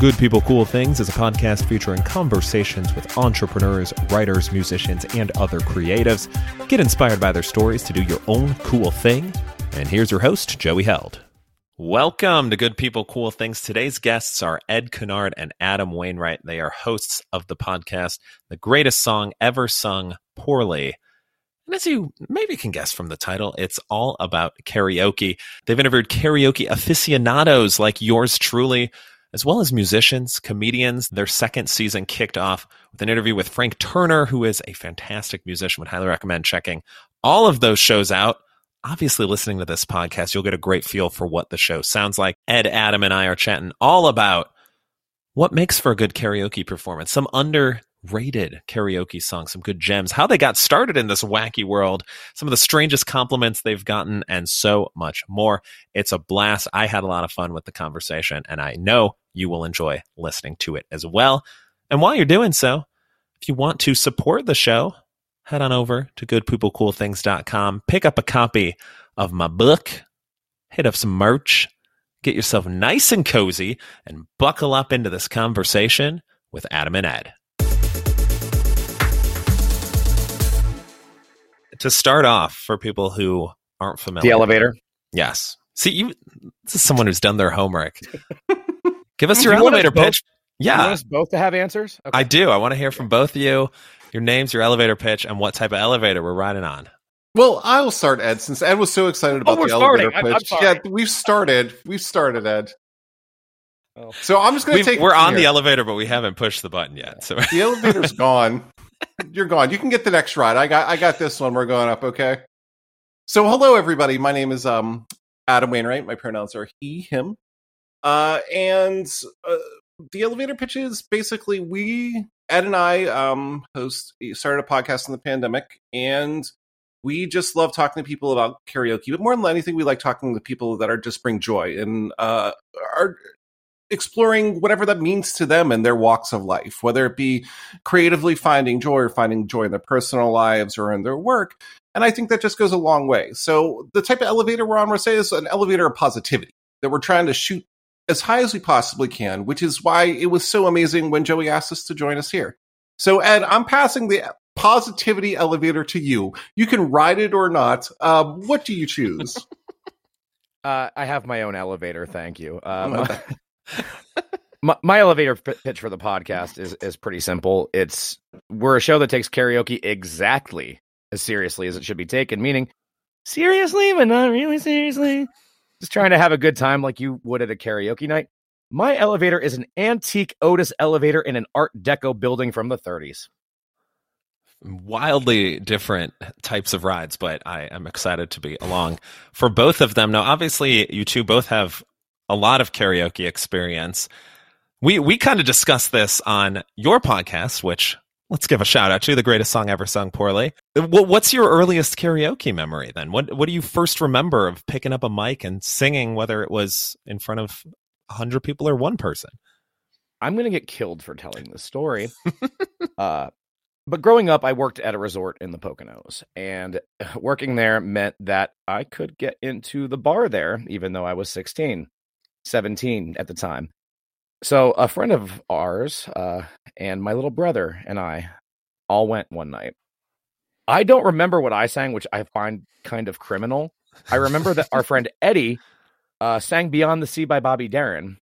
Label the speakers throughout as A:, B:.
A: Good People Cool Things is a podcast featuring conversations with entrepreneurs, writers, musicians, and other creatives. Get inspired by their stories to do your own cool thing. And here's your host, Joey Held. Welcome to Good People Cool Things. Today's guests are Ed Kennard and Adam Wainwright. They are hosts of the podcast, The Greatest Song Ever Sung Poorly. And as you maybe can guess from the title, it's all about karaoke. They've interviewed karaoke aficionados like yours truly as well as musicians, comedians. Their second season kicked off with an interview with Frank Turner, who is a fantastic musician. Would highly recommend checking all of those shows out. Obviously, listening to this podcast, you'll get a great feel for what the show sounds like. Ed, Adam, and I are chatting all about what makes for a good karaoke performance, some underrated karaoke songs, some good gems, how they got started in this wacky world, some of the strangest compliments they've gotten, and so much more. It's a blast. I had a lot of fun with the conversation, and I know you will enjoy listening to it as well. And while you're doing so, if you want to support the show, head on over to goodpeoplecoolthings.com, pick up a copy of my book, hit up some merch, get yourself nice and cozy, and buckle up into this conversation with Adam and Ed. To start off, for people who aren't familiar,
B: The elevator.
A: Yes. See, you. This is someone who's done their homework. Give us your
B: you want us
A: elevator
B: both-
A: pitch.
B: You want
A: Yeah,
B: us both to have answers? Okay.
A: I do. I want to hear from both of you. Your names, your elevator pitch, and what type of elevator we're riding on.
C: Well, I'll start, Ed, since Ed was so excited about
B: Oh, we're
C: the elevator
B: starting. I'm- I'm
C: pitch. yeah, we've started. We've started, Ed.
B: Oh.
C: So I'm just going to take.
A: We're
C: it from
A: on the elevator, but we haven't pushed the button yet. So
C: The elevator's gone. You're gone. You can get the next ride. I got. I got this one. We're going up. Okay. So hello, everybody. My name is um Adam Wainwright. My pronouns are he, him. Uh, and uh, the elevator pitch is basically we Ed and I um host started a podcast in the pandemic, and we just love talking to people about karaoke. But more than anything, we like talking to people that are just bring joy and uh are exploring whatever that means to them in their walks of life, whether it be creatively finding joy or finding joy in their personal lives or in their work. And I think that just goes a long way. So the type of elevator we're on, we're saying is an elevator of positivity that we're trying to shoot as high as we possibly can, which is why it was so amazing when Joey asked us to join us here. So Ed, I'm passing the positivity elevator to you. You can ride it or not. Um, what do you choose?
B: Uh, I have my own elevator. Thank you. Uh,
C: Oh,
B: my, my, elevator pitch for the podcast is is pretty simple. It's we're a show that takes karaoke exactly as seriously as it should be taken, meaning seriously, but not really seriously. Just trying to have a good time like you would at a karaoke night. My elevator is an antique Otis elevator in an Art Deco building from the 30s.
A: wildly different types of rides, but I am excited to be along for both of them. Now, obviously, you two both have a lot of karaoke experience. We we kind of discussed this on your podcast, which let's give a shout out to the greatest song ever sung poorly. What, what's your earliest karaoke memory then? What what do you first remember of picking up a mic and singing, whether it was in front of hundred people or one person?
B: I'm going to get killed for telling this story. uh, but growing up, I worked at a resort in the Poconos, and working there meant that I could get into the bar there, even though I was 16, 17 at the time. So a friend of ours uh, and my little brother and I all went one night. I don't remember what I sang, which I find kind of criminal. I remember that our friend Eddie uh, sang Beyond the Sea by Bobby Darin.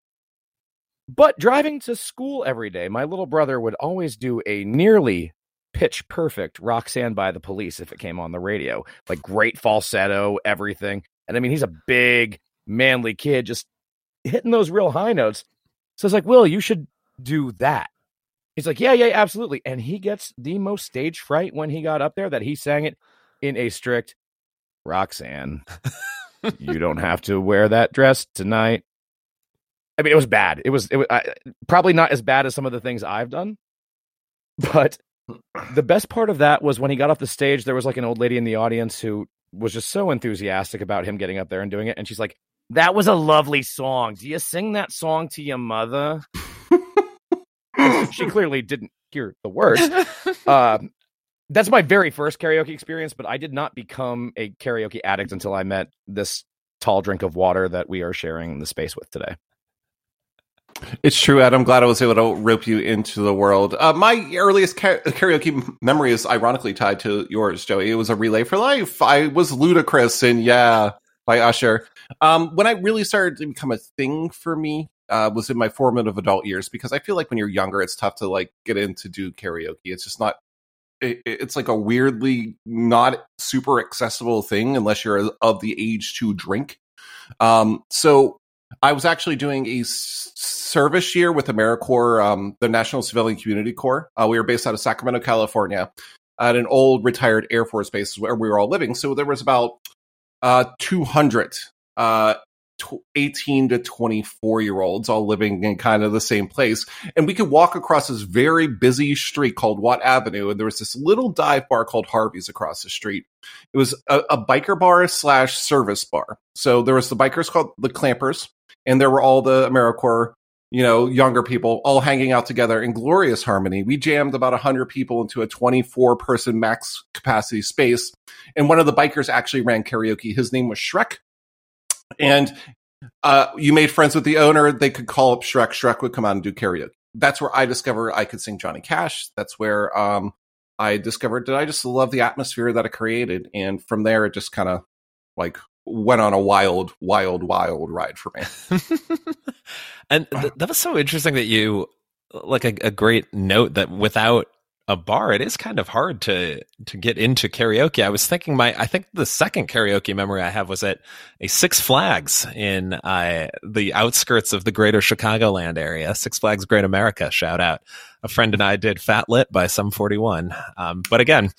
B: But driving to school every day, my little brother would always do a nearly pitch perfect Roxanne by the police if it came on the radio. Like great falsetto, everything. And I mean, he's a big, manly kid just hitting those real high notes. So it's like, Will, you should do that. He's like, Yeah, yeah, absolutely. And he gets the most stage fright when he got up there that he sang it in a strict Roxanne. you don't have to wear that dress tonight. I mean, it was bad. It was, it was I, probably not as bad as some of the things I've done, but the best part of that was when he got off the stage. There was like an old lady in the audience who was just so enthusiastic about him getting up there and doing it, and she's like, "That was a lovely song. Do you sing that song to your mother?" She clearly didn't hear the words. Um, that's my very first karaoke experience, but I did not become a karaoke addict until I met this tall drink of water that we are sharing the space with today.
C: It's true, Ed. I'm glad I was able to rope you into the world. Uh, my earliest ka- karaoke memory is ironically tied to yours, Joey. It was a Relay for Life. I was Ludacris and yeah, by Usher. Um, when I really started to become a thing for me uh, was in my formative adult years because I feel like when you're younger, it's tough to like get in to do karaoke. It's just not. It, it's like a weirdly not super accessible thing unless you're of the age to drink. Um, so I was actually doing a service year with AmeriCorps, um, the National Civilian Community Corps. Uh, we were based out of Sacramento, California, at an old retired Air Force base where we were all living. So there was about uh, 200 uh, 18 to 24 year olds all living in kind of the same place. And we could walk across this very busy street called Watt Avenue. And there was this little dive bar called Harvey's across the street. It was a, a biker bar slash service bar. So there was the bikers called the Clampers, and there were all the AmeriCorps you know, younger people all hanging out together in glorious harmony. We jammed about 100 people into a 24 person max capacity space. And one of the bikers actually ran karaoke. His name was Shrek. And uh, you made friends with the owner. They could call up Shrek. Shrek would come out and do karaoke. That's where I discovered I could sing Johnny Cash. That's where um, I discovered that I just love the atmosphere that it created. And from there, it just kind of like went on a wild, wild, wild ride for me.
A: and th- that was so interesting that you like a, a, great note that without a bar, it is kind of hard to to get into karaoke. I was thinking my I think the second karaoke memory I have was at a Six Flags in uh, the outskirts of the greater Chicagoland area. Six Flags Great America, shout out. A friend and I did Fat Lip by Sum 41. Um, but again,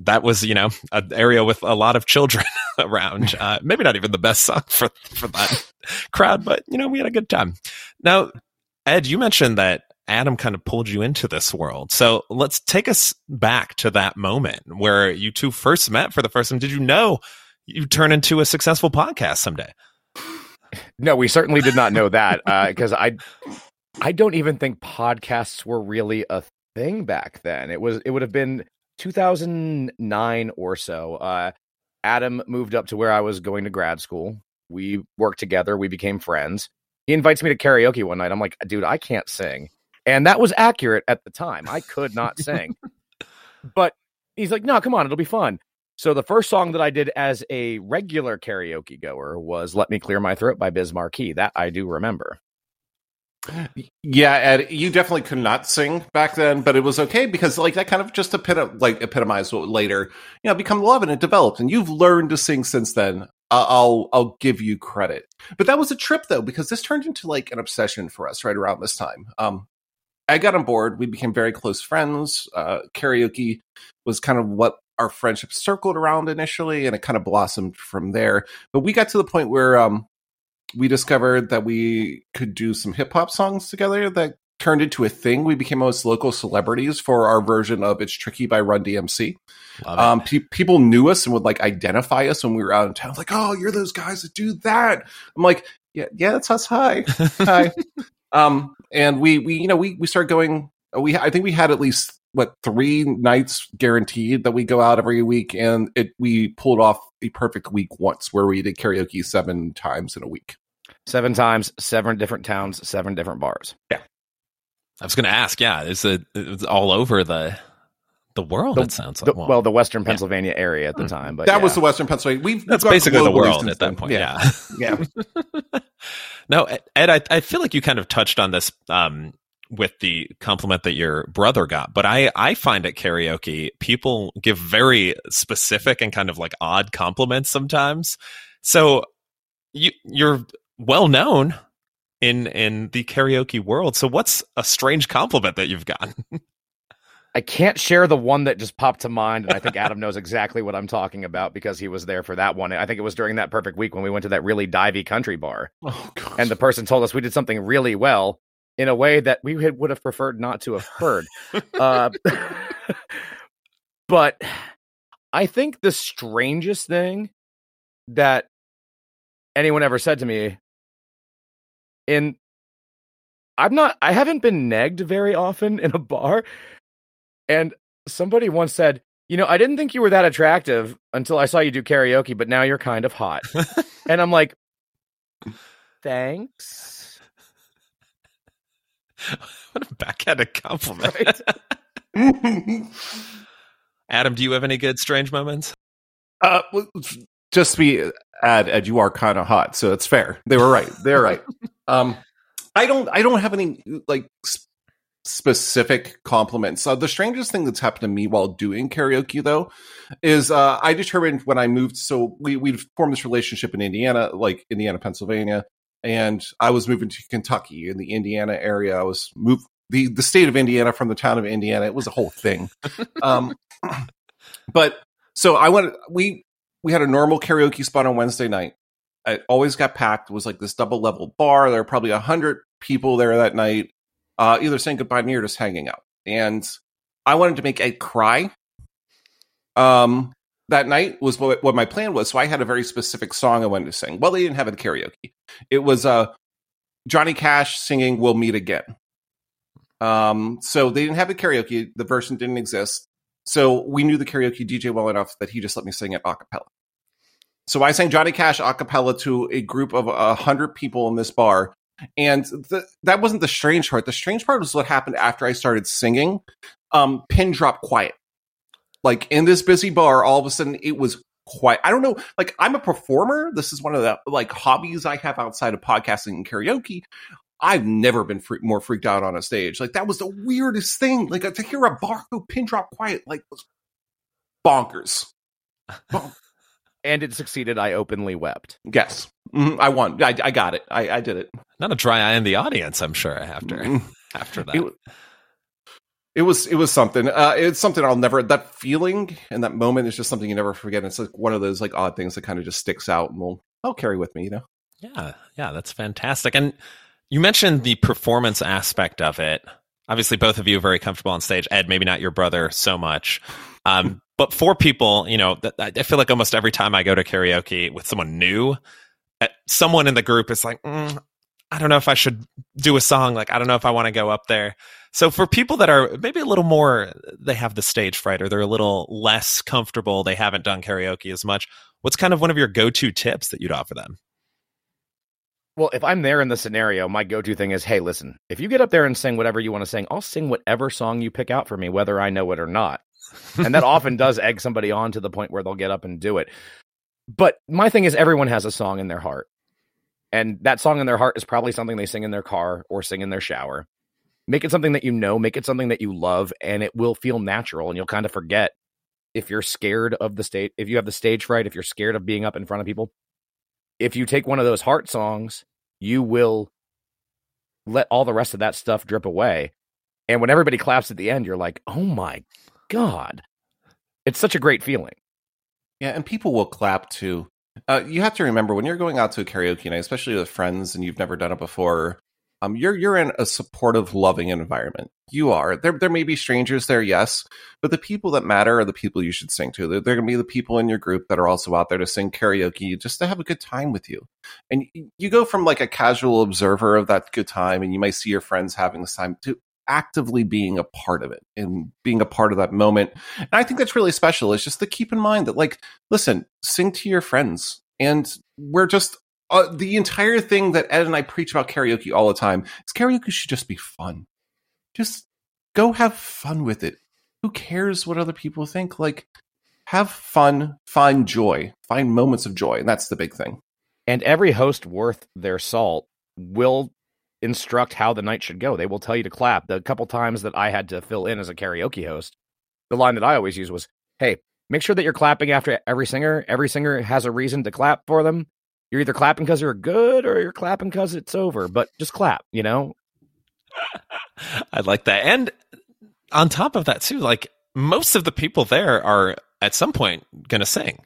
A: that was you know an area with a lot of children around. Uh, maybe not even the best song for for that crowd, but you know we had a good time. Now, Ed, you mentioned that Adam kind of pulled you into this world. So let's take us back to that moment where you two first met for the first time. Did you know you turn into a successful podcast someday?
B: No, we certainly did not know that because uh, I I don't even think podcasts were really a thing back then. It was it would have been 2009 or so. Uh, Adam moved up to where I was going to grad school. We worked together. We became friends. He invites me to karaoke one night. I'm like, dude, I can't sing. And that was accurate at the time. I could not sing. but he's like, no, come on, it'll be fun. So the first song that I did as a regular karaoke goer was Let Me Clear My Throat by Biz Markie. That I do remember.
C: Yeah, Ed, you definitely could not sing back then, but it was okay because like that kind of just epit- like epitomized what later, you know, become love and it developed and you've learned to sing since then. Uh, I'll I'll give you credit. But that was a trip though because this turned into like an obsession for us right around this time. Um I got on board, we became very close friends. Uh karaoke was kind of what our friendship circled around initially and it kind of blossomed from there. But we got to the point where um we discovered that we could do some hip hop songs together that turned into a thing. We became almost local celebrities for our version of "It's Tricky" by Run DMC. Um, pe- people knew us and would like identify us when we were out in town. Like, oh, you're those guys that do that. I'm like, yeah, yeah, that's us. Hi, hi. um, and we we you know we we started going. We I think we had at least what three nights guaranteed that we go out every week, and it we pulled off a perfect week once where we did karaoke seven times in a week.
B: Seven times, seven different towns, seven different bars.
C: Yeah.
A: I was going to ask, yeah, is it it's all over the the world?
B: The,
A: it sounds like
B: the, well, the Western Pennsylvania yeah. area at the time, but
C: that
B: yeah.
C: was the Western Pennsylvania. We've
A: that's
C: we've
A: basically the world at that point. Yeah,
C: yeah.
A: yeah. no, Ed, I, I feel like you kind of touched on this um, with the compliment that your brother got, but I I find at karaoke people give very specific and kind of like odd compliments sometimes. So you you're well known in in the karaoke world. So what's a strange compliment that you've gotten?
B: I can't share the one that just popped to mind, and I think Adam knows exactly what I'm talking about because he was there for that one. I think it was during that perfect week when we went to that really divey country bar,
C: oh,
B: and the person told us we did something really well in a way that we had, would have preferred not to have heard. uh, but I think the strangest thing that anyone ever said to me in I'm not I haven't been negged very often in a bar and somebody once said, "You know, I didn't think you were that attractive until I saw you do karaoke, but now you're kind of hot." and I'm like, "Thanks."
A: what a backhanded compliment. Adam, do you have any good strange moments?
C: Uh, just be add Ed, you are kind of hot, so it's fair. They were right. They're right. Um, I don't. I don't have any like s- specific compliments. Uh, the strangest thing that's happened to me while doing karaoke, though, is uh, I determined when I moved. So we we formed this relationship in Indiana, like Indiana, Pennsylvania, and I was moving to Kentucky in the Indiana area. I was moved the the state of Indiana from the town of Indiana. It was a whole thing. um, but so I went. We we had a normal karaoke spot on Wednesday night. It always got packed. It was like this double level bar. There were probably a hundred people there that night, uh, either saying goodbye to me or just hanging out. And I wanted to make Ed cry. Um, that night was what, what my plan was. So I had a very specific song I wanted to sing. Well, they didn't have it karaoke. It was uh, Johnny Cash singing "We'll Meet Again." Um, so they didn't have it karaoke. The version didn't exist. So we knew the karaoke DJ well enough that he just let me sing it a cappella. So I sang Johnny Cash a cappella to a group of a hundred people in this bar. And the, that wasn't the strange part. The strange part was what happened after I started singing. Um, pin drop quiet. Like in this busy bar, all of a sudden it was quiet. I don't know. Like I'm a performer. This is one of the like hobbies I have outside of podcasting and karaoke. I've never been more freaked out on a stage. Like that was the weirdest thing. Like to hear a bar go pin drop quiet, like was bonkers. Bonk-
B: And it succeeded. I openly wept.
C: yes, Mhm, I won. I, I got it. I, I did it.
A: Not a dry eye in the audience, I'm sure, after
C: Mhm.
A: after that.
C: It, it was it was something. Uh, it's something I'll never. That feeling and that moment is just something you never forget. It's like one of those like odd things that kind of just sticks out and will I'll carry with me. You know.
A: Yeah, yeah, that's fantastic. And you mentioned the performance aspect of it. Obviously, both of you are very comfortable on stage. Ed, maybe not your brother so much. Um, but for people, you know, that, I feel like almost every time I go to karaoke with someone new, uh, someone in the group is like, mm, I don't know if I should do a song. Like, I don't know if I want to go up there. So for people that are maybe a little more, they have the stage fright or they're a little less comfortable, they haven't done karaoke as much. What's kind of one of your go-to tips that you'd offer them?
B: Well, if I'm there in the scenario, my go to thing is hey, listen, if you get up there and sing whatever you want to sing, I'll sing whatever song you pick out for me, whether I know it or not. and that often does egg somebody on to the point where they'll get up and do it. But my thing is, everyone has a song in their heart. And that song in their heart is probably something they sing in their car or sing in their shower. Make it something that you know, make it something that you love, and it will feel natural. And you'll kind of forget if you're scared of the stage, if you have the stage fright, if you're scared of being up in front of people. If you take one of those heart songs, you will let all the rest of that stuff drip away. And when everybody claps at the end, you're like, oh my God. It's such a great feeling.
C: Yeah, and people will clap too. Uh, you have to remember when you're going out to a karaoke night, especially with friends, and you've never done it before. Um, you're you're in a supportive, loving environment. You are. There there may be strangers there, yes, but the people that matter are the people you should sing to. They're, they're going to be the people in your group that are also out there to sing karaoke, just to have a good time with you. And you go from like a casual observer of that good time, and you might see your friends having this time to actively being a part of it and being a part of that moment. And I think that's really special. Is just to keep in mind that, like, listen, sing to your friends, and we're just uh, the entire thing that Ed and I preach about karaoke all the time is karaoke should just be fun. Just go have fun with it. Who cares what other people think? Like, have fun, find joy, find moments of joy, and that's the big thing.
B: And every host worth their salt will instruct how the night should go. They will tell you to clap. The couple times that I had to fill in as a karaoke host, the line that I always use was, "Hey, make sure that you're clapping after every singer. Every singer has a reason to clap for them. You're either clapping because you're good or you're clapping because it's over, but just clap, you know?"
A: I like that. And on top of that too, like most of the people there are at some point going to sing.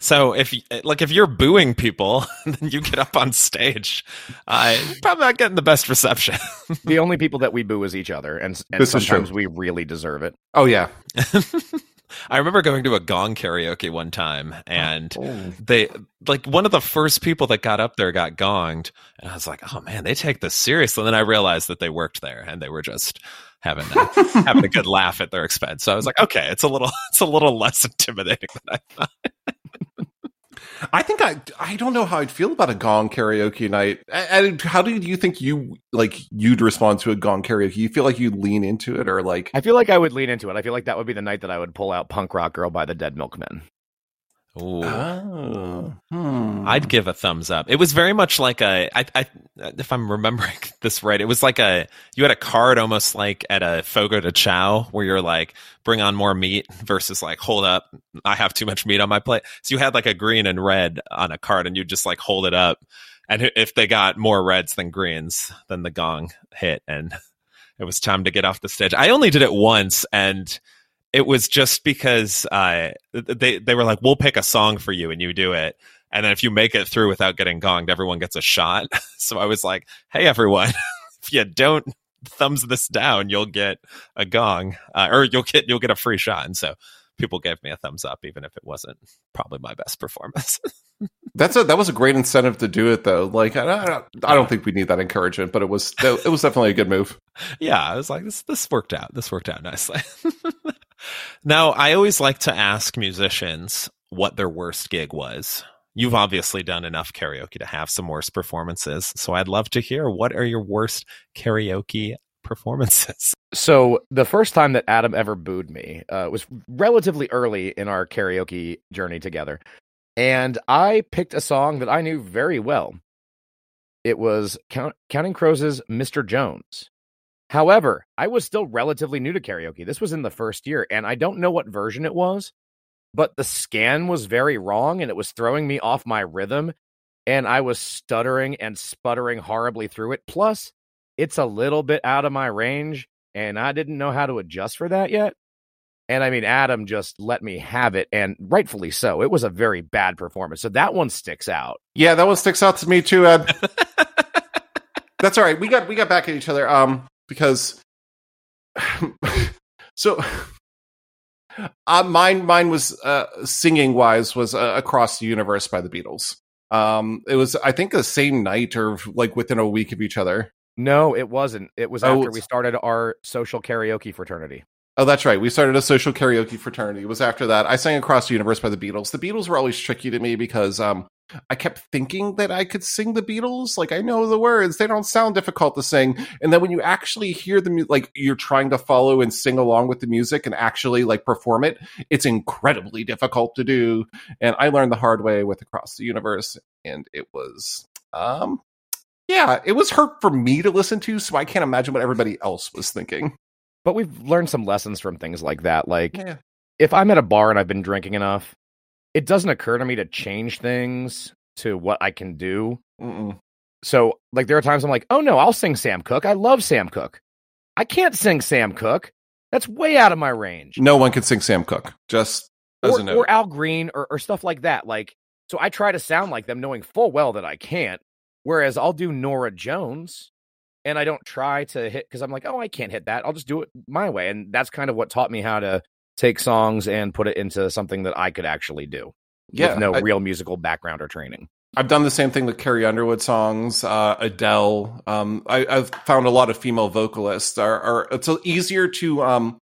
A: So if like if you're booing people, then you get up on stage, uh, probably not getting the best reception.
B: the only people that we boo is each other, and, and
C: This
B: sometimes
C: true.
B: we really deserve it.
C: Oh yeah,
A: I remember going to a gong karaoke one time, and
C: Oh.
A: they like one of the first people that got up there got gonged, and I was like, "Oh man, they take this seriously." And then I realized that they worked there, and they were just having a, having a good laugh at their expense. So I was like, "Okay, it's a little it's a little less intimidating than I thought."
C: I think I I don't know how I'd feel about a gong karaoke night. And how do you think you like you'd respond to a gong karaoke? You feel like you'd lean into it or like
B: I feel like I would lean into it. I feel like that would be the night that I would pull out Punk Rock Girl by the Dead Milkmen.
A: Ooh.
C: Oh, hmm.
A: I'd give a thumbs up. It was very much like a, I, I, if I'm remembering this right, it was like a, you had a card almost like at a Fogo de Chão where you're like, bring on more meat versus like, hold up, I have too much meat on my plate. So you had like a green and red on a card and you just like hold it up. And if they got more reds than greens, then the gong hit and it was time to get off the stage. I only did it once and it was just because uh, they they were like, "We'll pick a song for you, and you do it." And then if you make it through without getting gonged, everyone gets a shot. so I was like, "Hey, everyone, if you don't thumbs this down, you'll get a gong, uh, or you'll get you'll get a free shot." And so people gave me a thumbs up, even if it wasn't probably my best performance.
C: That's a that was a great incentive to do it though. Like I don't, I don't think we need that encouragement, but it was it was definitely a good move.
A: yeah, I was like, this this worked out. This worked out nicely. Now, I always like to ask musicians what their worst gig was. You've obviously done enough karaoke to have some worst performances, so I'd love to hear what are your worst karaoke performances.
B: So the first time that Adam ever booed me uh, was relatively early in our karaoke journey together, and I picked a song that I knew very well. It was Count- Counting Crows' "Mr. Jones." However, I was still relatively new to karaoke. This was in the first year, and I don't know what version it was, but the scan was very wrong and it was throwing me off my rhythm. And I was stuttering and sputtering horribly through it. Plus, it's a little bit out of my range, and I didn't know how to adjust for that yet. And I mean, Adam just let me have it, and rightfully so. It was a very bad performance. So that one sticks out.
C: Yeah, that one sticks out to me too, Ed. That's all right. We got we got back at each other. Um, because so uh, mine mine was uh, singing wise was uh, across the universe by the Beatles. Um, it was I think the same night or like within a week of each other.
B: No, it wasn't. It was
C: Oh,
B: after we started our social karaoke fraternity.
C: Oh, that's right. We started a social karaoke fraternity. It was after that. I sang Across the Universe by the Beatles. The Beatles were always tricky to me because um, I kept thinking that I could sing the Beatles. Like, I know the words. They don't sound difficult to sing. And then when you actually hear the mu- like you're trying to follow and sing along with the music and actually like perform it, it's incredibly difficult to do. And I learned the hard way with Across the Universe. And it was, um, yeah, it was hurt for me to listen to. So I can't imagine what everybody else was thinking.
B: But we've learned some lessons from things like that. Like,
C: Yeah.
B: if I'm at a bar and I've been drinking enough, it doesn't occur to me to change things to what I can do.
C: Mm-mm.
B: So, like, there are times I'm like, oh no, I'll sing Sam Cooke. I love Sam Cooke. I can't sing Sam Cooke. That's way out of my range.
C: No one can sing Sam Cooke. Just as
B: or,
C: a note.
B: or Al Green or, or stuff like that. Like, so I try to sound like them, knowing full well that I can't. Whereas I'll do Norah Jones, and I don't try to hit because I'm like, oh, I can't hit that. I'll just do it my way, and that's kind of what taught me how to take songs and put it into something that I could actually do.
C: Yeah,
B: with no
C: I-
B: real musical background or training.
C: I've done the same thing with Carrie Underwood songs, uh, Adele. Um, I, I've found a lot of female vocalists are, are it's easier to um,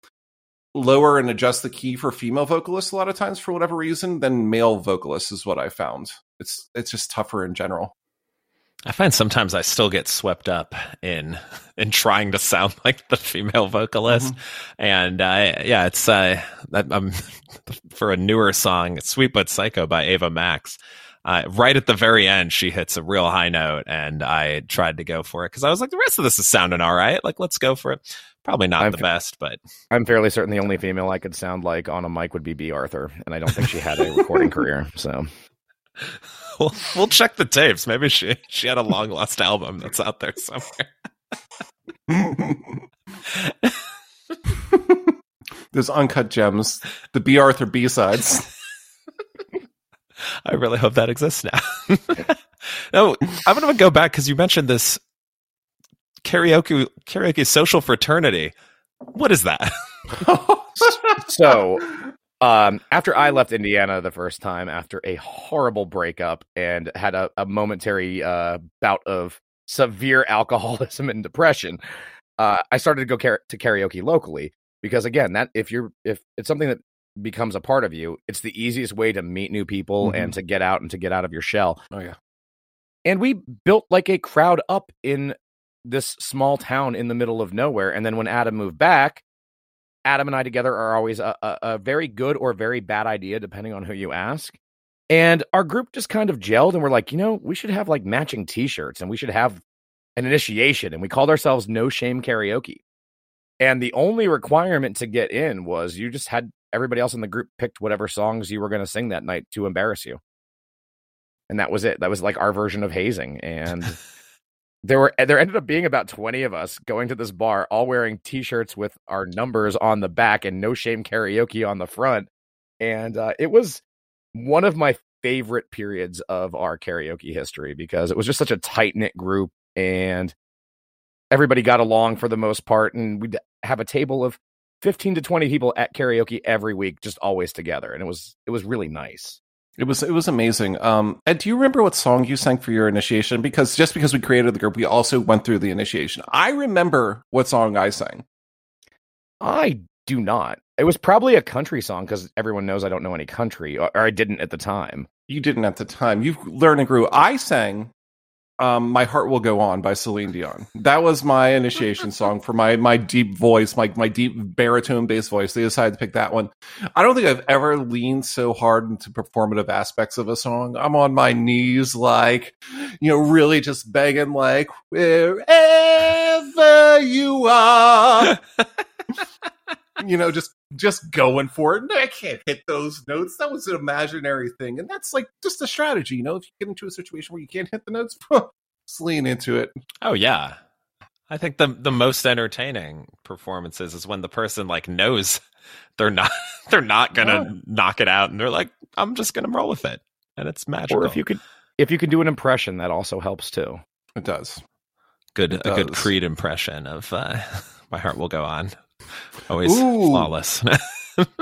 C: lower and adjust the key for female vocalists a lot of times for whatever reason than male vocalists is what I found. It's it's just tougher in general.
A: I find sometimes I still get swept up in in trying to sound like the female vocalist, and uh, yeah, it's uh, that- um, for a newer song, "Sweet But Psycho" by Ava Max. Uh, right at the very end, she hits a real high note, and I tried to go for it because I was like, the rest of this is sounding all right. Like, let's go for it. Probably not
B: I'm
A: the best, but
B: I'm fairly certain the only female I could sound like on a mic would be Bea Arthur, and I don't think she had a recording career. So
A: we'll, we'll check the tapes. Maybe she she had a long lost album that's out there somewhere.
C: There's uncut gems, the Bea Arthur B sides.
A: I really hope that exists now. no, I'm going to go back because you mentioned this karaoke karaoke social fraternity. What is that?
B: so um after i left indiana the first time after a horrible breakup and had a, a momentary uh bout of severe alcoholism and depression uh i started to go kara- to karaoke locally because again that if you're if it's something that becomes a part of you, it's the easiest way to meet new people
C: Mhm.
B: and to get out and to get out of your shell.
C: Oh yeah.
B: And we built like a crowd up in this small town in the middle of nowhere. And then when Adam moved back, Adam and I together are always a, a, a very good or very bad idea, depending on who you ask. And our group just kind of gelled and we're like, you know, we should have like matching t shirts and we should have an initiation. And we called ourselves No Shame Karaoke. And the only requirement to get in was you just had everybody else in the group picked whatever songs you were going to sing that night to embarrass you. And that was it. That was like our version of hazing. And there were there ended up being about 20 of us going to this bar all wearing t-shirts with our numbers on the back and no shame karaoke on the front. And uh, it was one of my favorite periods of our karaoke history because it was just such a tight-knit group and everybody got along for the most part and we'd have a table of 15 to 20 people at karaoke every week just always together and it was it was really nice
C: It was it was amazing. Um, Ed, do you remember what song you sang for your initiation? Because just because we created the group, we also went through the initiation. I remember what song I sang.
B: i do not it was probably a country song because everyone knows i don't know any country or, or i didn't at the time
C: You didn't at the time. You've learned and grew. I sang um, "My Heart Will Go On" by Celine Dion. That was my initiation song for my my deep voice, my my deep baritone bass voice. They decided to pick that one. I don't think I've ever leaned so hard into performative aspects of a song. I'm on my knees, like you know, really just begging, like wherever you are. you know, just just going for it. No, I can't hit those notes. That was an imaginary thing, and that's like just a strategy. You know, if you get into a situation where you can't hit the notes, just lean into it.
A: Oh yeah. I think the the most entertaining performances is when the person like knows they're not they're not gonna knock it out and they're like, I'm just gonna roll with it. And it's magical.
B: or if you could if you can do an impression that also helps too
C: It does.
A: good
C: it
A: a good. Creed impression of uh, My Heart Will Go On. Always
C: Ooh.
A: flawless.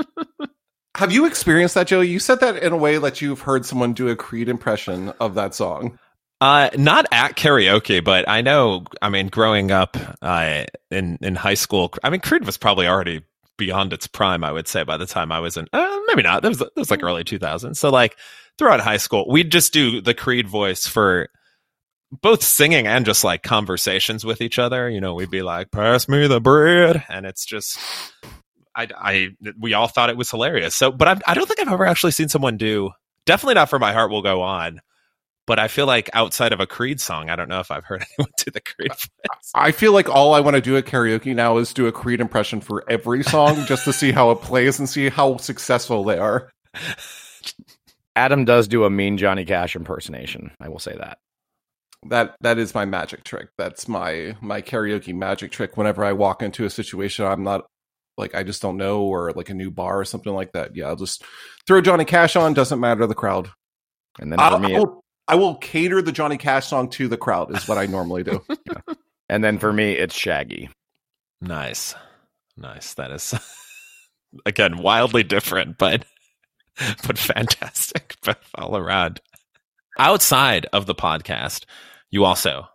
C: Have you experienced that, Joey? You said that in a way that you've heard someone do a Creed impression of that song.
A: Uh, not at karaoke, but I know. I mean, growing up uh, in in high school, I mean, Creed was probably already beyond its prime. I would say by the time I was in, uh, maybe not. That was that was like early 2000s. So like throughout high school, we'd just do the Creed voice for both singing and just like conversations with each other. You know, we'd be like, "Pass me the bread," and it's just. I, I, we all thought it was hilarious. So, but I, I don't think I've ever actually seen someone do. Definitely not for my heart will go on. But I feel like outside of a Creed song, I don't know if I've heard anyone do the Creed voice.
C: I feel like all I want to do at karaoke now is do a Creed impression for every song just to see how it plays and see how successful they are.
B: adam does do a mean johnny cash impersonation i will say that
C: That that is my magic trick. That's my my karaoke magic trick. Whenever I walk into a situation I'm not like I just don't know or like a new bar or something like that. Yeah, I'll just throw Johnny Cash on. Doesn't matter to the crowd.
B: and then for me
C: I, will, I will cater the Johnny Cash song to the crowd. Is what I normally do.
B: and then for me it's shaggy
A: Nice. Nice. That is again wildly different, but but fantastic but all around. Outside of the podcast, you also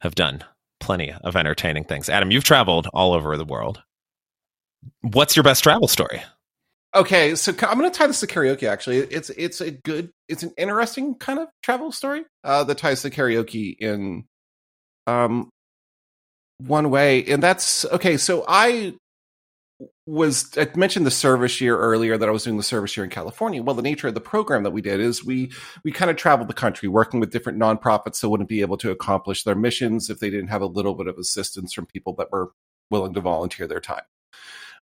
A: have done plenty of entertaining things. Adam, you've traveled all over the world. What's your best travel story?
C: Okay, so I'm going to tie this to karaoke. Actually, it's it's a good, it's an interesting kind of travel story uh, that ties to karaoke in um one way, and that's okay. So I was I mentioned the service year earlier that I was doing the service year in California. Well, the nature of the program that we did is we we kind of traveled the country working with different nonprofits that wouldn't be able to accomplish their missions if they didn't have a little bit of assistance from people that were willing to volunteer their time.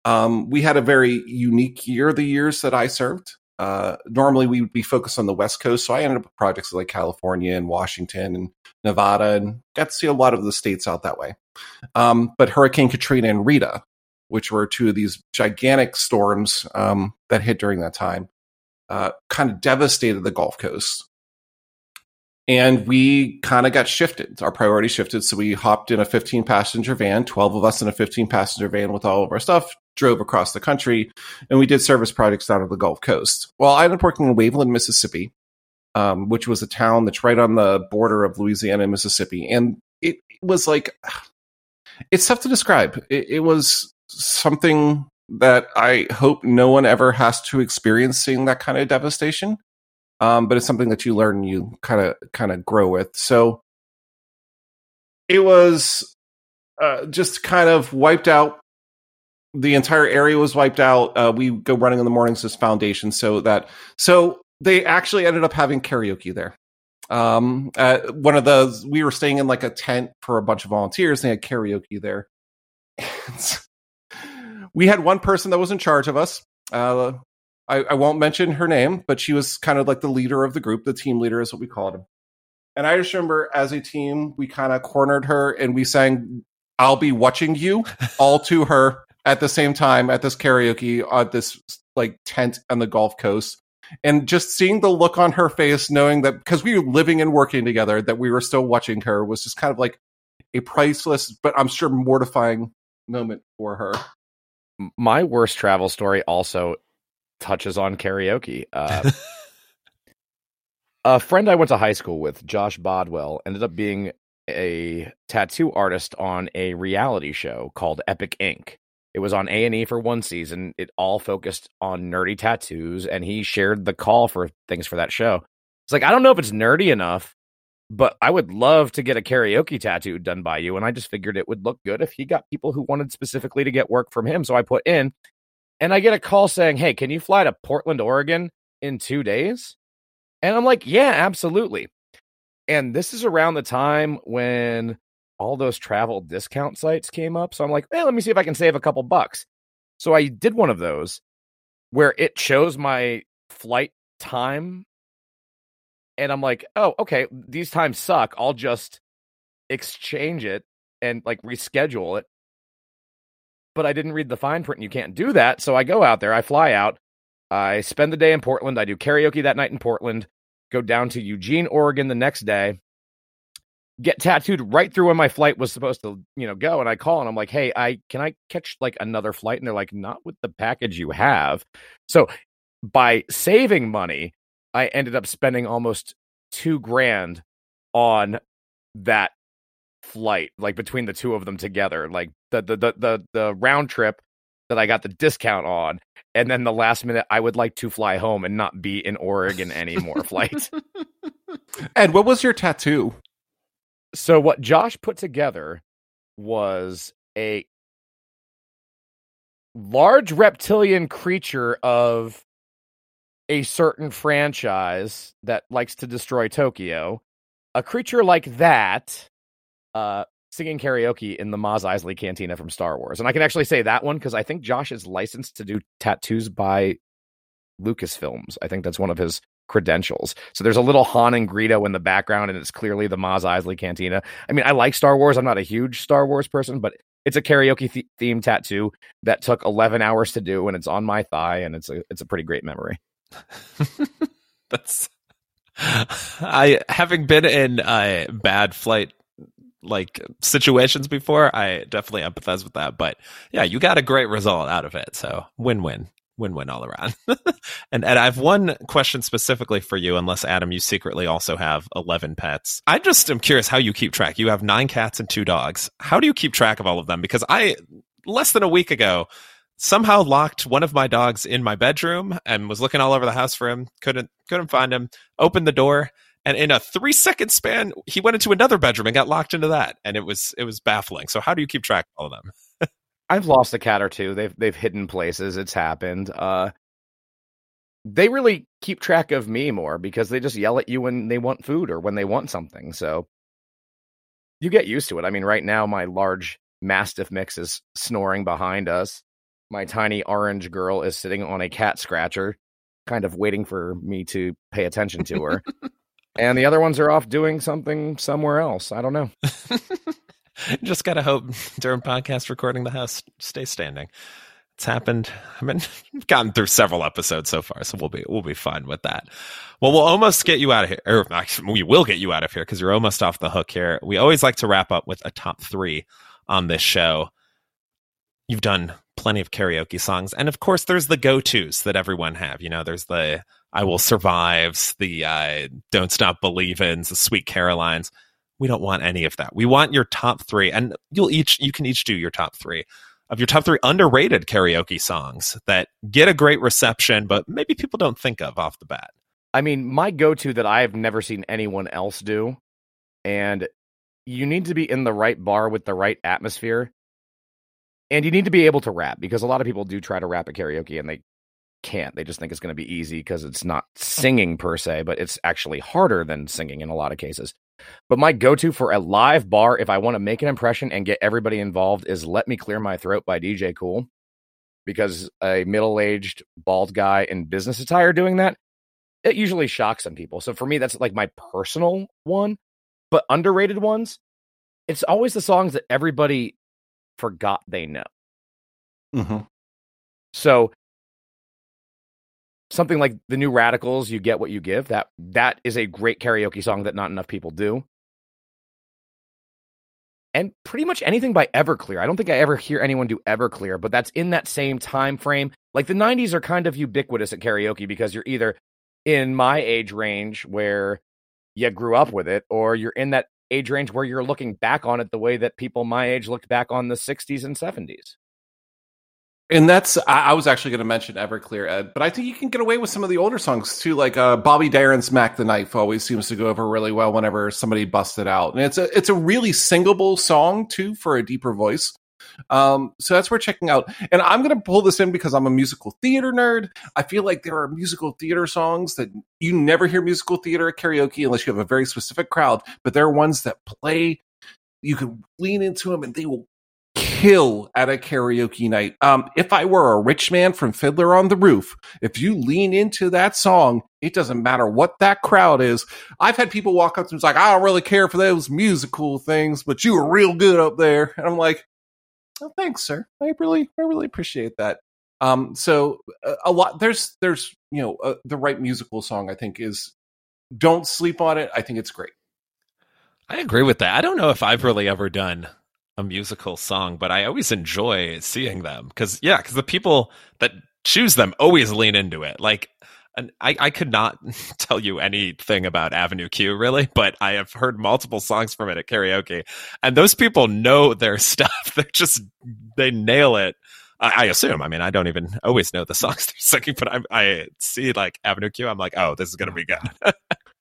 C: Um, we had a very unique year, the years that I served. Uh, normally we would be focused on the West Coast. So I ended up with projects like California and Washington and Nevada and got to see a lot of the states out that way. Um, but Hurricane Katrina and Rita, which were two of these gigantic storms um, that hit during that time, uh, kind of devastated the Gulf Coast. And we kind of got shifted. Our priority shifted. So we hopped in a 15 passenger van, 12 of us in a 15 passenger van with all of our stuff, drove across the country, and we did service projects out of the Gulf Coast. Well, I ended up working in Waveland, Mississippi, um, which was a town that's right on the border of Louisiana and Mississippi. And it was like, it's tough to describe. It, it was something that I hope no one ever has to experience seeing that kind of devastation. Um, but it's something that you learn and you kind of kind of grow with. So it was uh, just kind of wiped out. The entire area was wiped out. Uh, we go running in the mornings as foundation, so that so they actually ended up having karaoke there. Um, one of the we were staying in like a tent for a bunch of volunteers. They had karaoke there. we had one person that was in charge of us. Uh, I, I, won't mention her name, but she was kind of like the leader of the group. The team leader is what we called him. And I just remember as a team, we kind of cornered her and we sang "I'll Be Watching You" all to her at the same time at this karaoke at this like tent on the Gulf Coast and just seeing the look on her face, knowing that because we were living and working together, that we were still watching her was just kind of like a priceless, but I'm sure mortifying moment for her.
B: My worst travel story also touches on karaoke. Uh, a friend I went to high school with, Josh Bodwell, ended up being a tattoo artist on a reality show called Epic Ink. It was on A and E for one season. It all focused on nerdy tattoos, and he shared the call for things for that show. It's like I don't know if it's nerdy enough, but I would love to get a karaoke tattoo done by you. And I just figured it would look good if he got people who wanted specifically to get work from him. So I put in, and I get a call saying, "Hey, can you fly to Portland, Oregon in two days?" And I'm like, "Yeah, absolutely." And this is around the time when all those travel discount sites came up. So I'm like, hey, let me see if I can save a couple bucks. So I did one of those where it shows my flight time. And I'm like, oh, okay, these times suck. I'll just exchange it and like reschedule it. But I didn't read the fine print and you can't do that. So I go out there, I fly out, I spend the day in Portland. I do karaoke that night in Portland, go down to Eugene, Oregon the next day get tattooed right through when my flight was supposed to, you know, go. And I call and I'm like, hey, I can I catch like another flight? And they're like, not with the package you have. So by saving money, I ended up spending almost two grand on that flight, like between the two of them together. Like the the the the, the round trip that I got the discount on. And then the last minute, I would like to fly home and not be in Oregon anymore. flight.
C: And what was your tattoo?
B: So what Josh put together was a large reptilian creature of a certain franchise that likes to destroy Tokyo. A creature like that uh, singing karaoke in the Mos Eisley Cantina from Star Wars. And I can actually say that one because I think Josh is licensed to do tattoos by Lucasfilms. I think that's one of his credentials. So there's a little Han and Greedo in the background, and it's clearly the Mos Eisley Cantina. I mean, I like Star Wars. I'm not a huge Star Wars person, but it's a karaoke th- theme tattoo that took 11 hours to do, and it's on my thigh, and it's a it's a pretty great memory.
A: That's I having been in a bad flight like situations before, I definitely empathize with that. But yeah, you got a great result out of it, so win win win-win all around. and Ed, I have one question specifically for you, unless Adam, you secretly also have 11 pets. I just am curious how you keep track. You have nine cats and two dogs. How do you keep track of all of them? Because I, less than a week ago, somehow locked one of my dogs in my bedroom and was looking all over the house for him. Couldn't, couldn't find him. Opened the door. And in a three second span, he went into another bedroom and got locked into that. And it was, it was baffling. So how do you keep track of all of them?
B: I've lost a cat or two. They've they've hidden places. It's happened. Uh, they really keep track of me more because they just yell at you when they want food or when they want something. So you get used to it. I mean, right now my large mastiff mix is snoring behind us. My tiny orange girl is sitting on a cat scratcher, kind of waiting for me to pay attention to her. and the other ones are off doing something somewhere else. I don't know.
A: Just gotta hope during podcast recording the house stays standing. It's happened. I mean, we've gotten through several episodes so far, so we'll be we'll be fine with that. Well, we'll almost get you out of here, or actually, we will get you out of here because you're almost off the hook here. We always like to wrap up with a top three on this show. You've done plenty of karaoke songs, and of course, there's the go tos that everyone have. You know, there's the "I Will Survives," the uh, "Don't Stop Believin'," the "Sweet Carolines." We don't want any of that. We want your top three, and you'll each you can each do your top three of your top three underrated karaoke songs that get a great reception, but maybe people don't think of off the bat.
B: I mean, my go to that I've never seen anyone else do, and you need to be in the right bar with the right atmosphere. And you need to be able to rap because a lot of people do try to rap at karaoke and they can't. They just think it's going to be easy because it's not singing per se, but it's actually harder than singing in a lot of cases. But my go to for a live bar, if I want to make an impression and get everybody involved, is Let Me Clear My Throat by DJ Kool. Because a middle aged bald guy in business attire doing that, it usually shocks some people. So for me, that's like my personal one. But underrated ones, it's always the songs that everybody forgot they know.
C: Mm-hmm.
B: So something like the new radicals you get what you give that that is a great karaoke song that not enough people do and pretty much anything by everclear i don't think i ever hear anyone do everclear but that's in that same time frame like the 90s are kind of ubiquitous at karaoke because you're either in my age range where you grew up with it or you're in that age range where you're looking back on it the way that people my age looked back on the 60s and 70s
C: and that's I, was actually going to mention Everclear, Ed, but I think you can get away with some of the older songs too, like uh, Bobby Darin's "Mack the Knife" always seems to go over really well whenever somebody busts it out, and it's a it's a really singable song too for a deeper voice. Um, so that's worth checking out. And I'm going to pull this in because I'm a musical theater nerd. I feel like there are musical theater songs that you never hear musical theater at karaoke unless you have a very specific crowd, but there are ones that play. You can lean into them and they will kill at a karaoke night. Um, if I were a rich man from Fiddler on the Roof, if you lean into that song, it doesn't matter what that crowd is. I've had people walk up to me like, I don't really care for those musical things, but you were real good up there. And I'm like, oh, thanks, sir. I really, I really appreciate that. Um, so a, a lot, there's, there's, you know, uh, the right musical song, I think is don't sleep on it. I think it's great.
A: I agree with that. I don't know if I've really ever done a musical song, but I always enjoy seeing them because yeah, because the people that choose them always lean into it. Like, and I, I could not tell you anything about Avenue Q really, but I have heard multiple songs from it at karaoke, and those people know their stuff. They just they nail it. I, I assume. I mean, I don't even always know the songs they're singing, but I, I see like Avenue Q. I'm like, oh, this is gonna be good.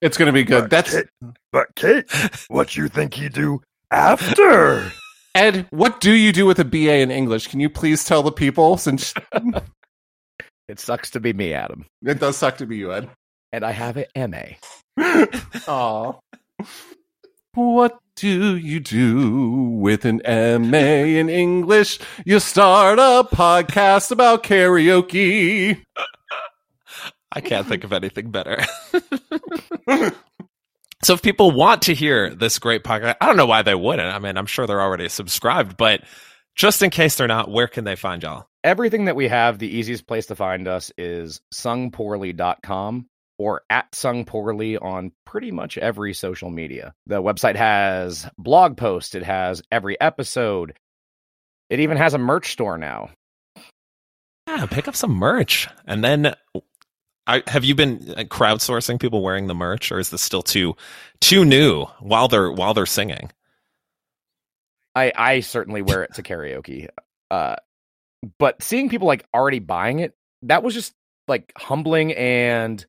C: it's gonna be good.
D: But
C: That's
D: Kate, but Kate, what you think you do after?
C: Ed. What do you do with a BA in English? Can you please tell the people? Since
B: it sucks to be me adam
C: it does suck to be you, Ed.
B: and i have an ma
C: Aw. What do you do with an MA in English? You start a podcast about karaoke.
A: I can't think of anything better. so if people want to hear this great podcast, I don't know why they wouldn't. I mean, I'm sure they're already subscribed, but just in case they're not, where can they find y'all?
B: everything that we have, the easiest place to find us is sungpoorly.com or at sungpoorly on pretty much every social media. The website has blog posts, it has every episode. It even has a merch store now.
A: Yeah, pick up some merch. And then I, have you been crowdsourcing people wearing the merch or is this still too too new while they're while they're singing?
B: I I certainly wear it to karaoke. Uh but seeing people like already buying it, that was just like humbling and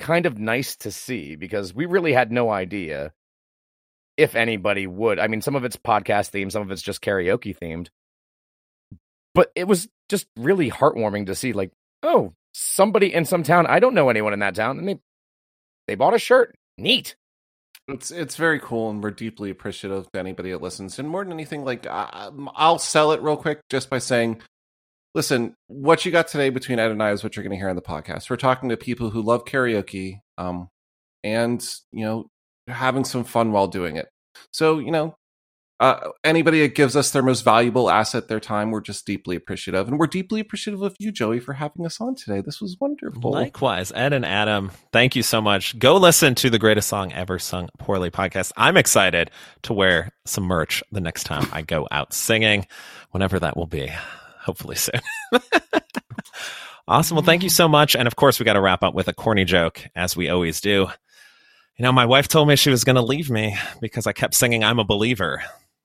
B: kind of nice to see because we really had no idea if anybody would. I mean, some of it's podcast themed, some of it's just karaoke themed. But it was just really heartwarming to see like, oh, somebody in some town, I don't know anyone in that town and they they bought a shirt. Neat.
C: It's it's very cool, and we're deeply appreciative to anybody that listens. And more than anything, like I, I'll sell it real quick just by saying, listen, what you got today between Ed and I is what you're going to hear on the podcast. We're talking to people who love karaoke, um, and you know, having some fun while doing it. So you know, uh, anybody that gives us their most valuable asset, their time, we're just deeply appreciative, and we're deeply appreciative of you, Joey, for having us on today. This was wonderful.
A: Likewise, Ed and Adam, thank you so much. Go listen to the greatest song ever sung poorly podcast. I'm excited to wear some merch the next time I go out singing, whenever that will be. Hopefully soon. awesome. Well, thank you so much. And of course, we got to wrap up with a corny joke, as we always do. You know, my wife told me she was going to leave me because I kept singing I'm a believer.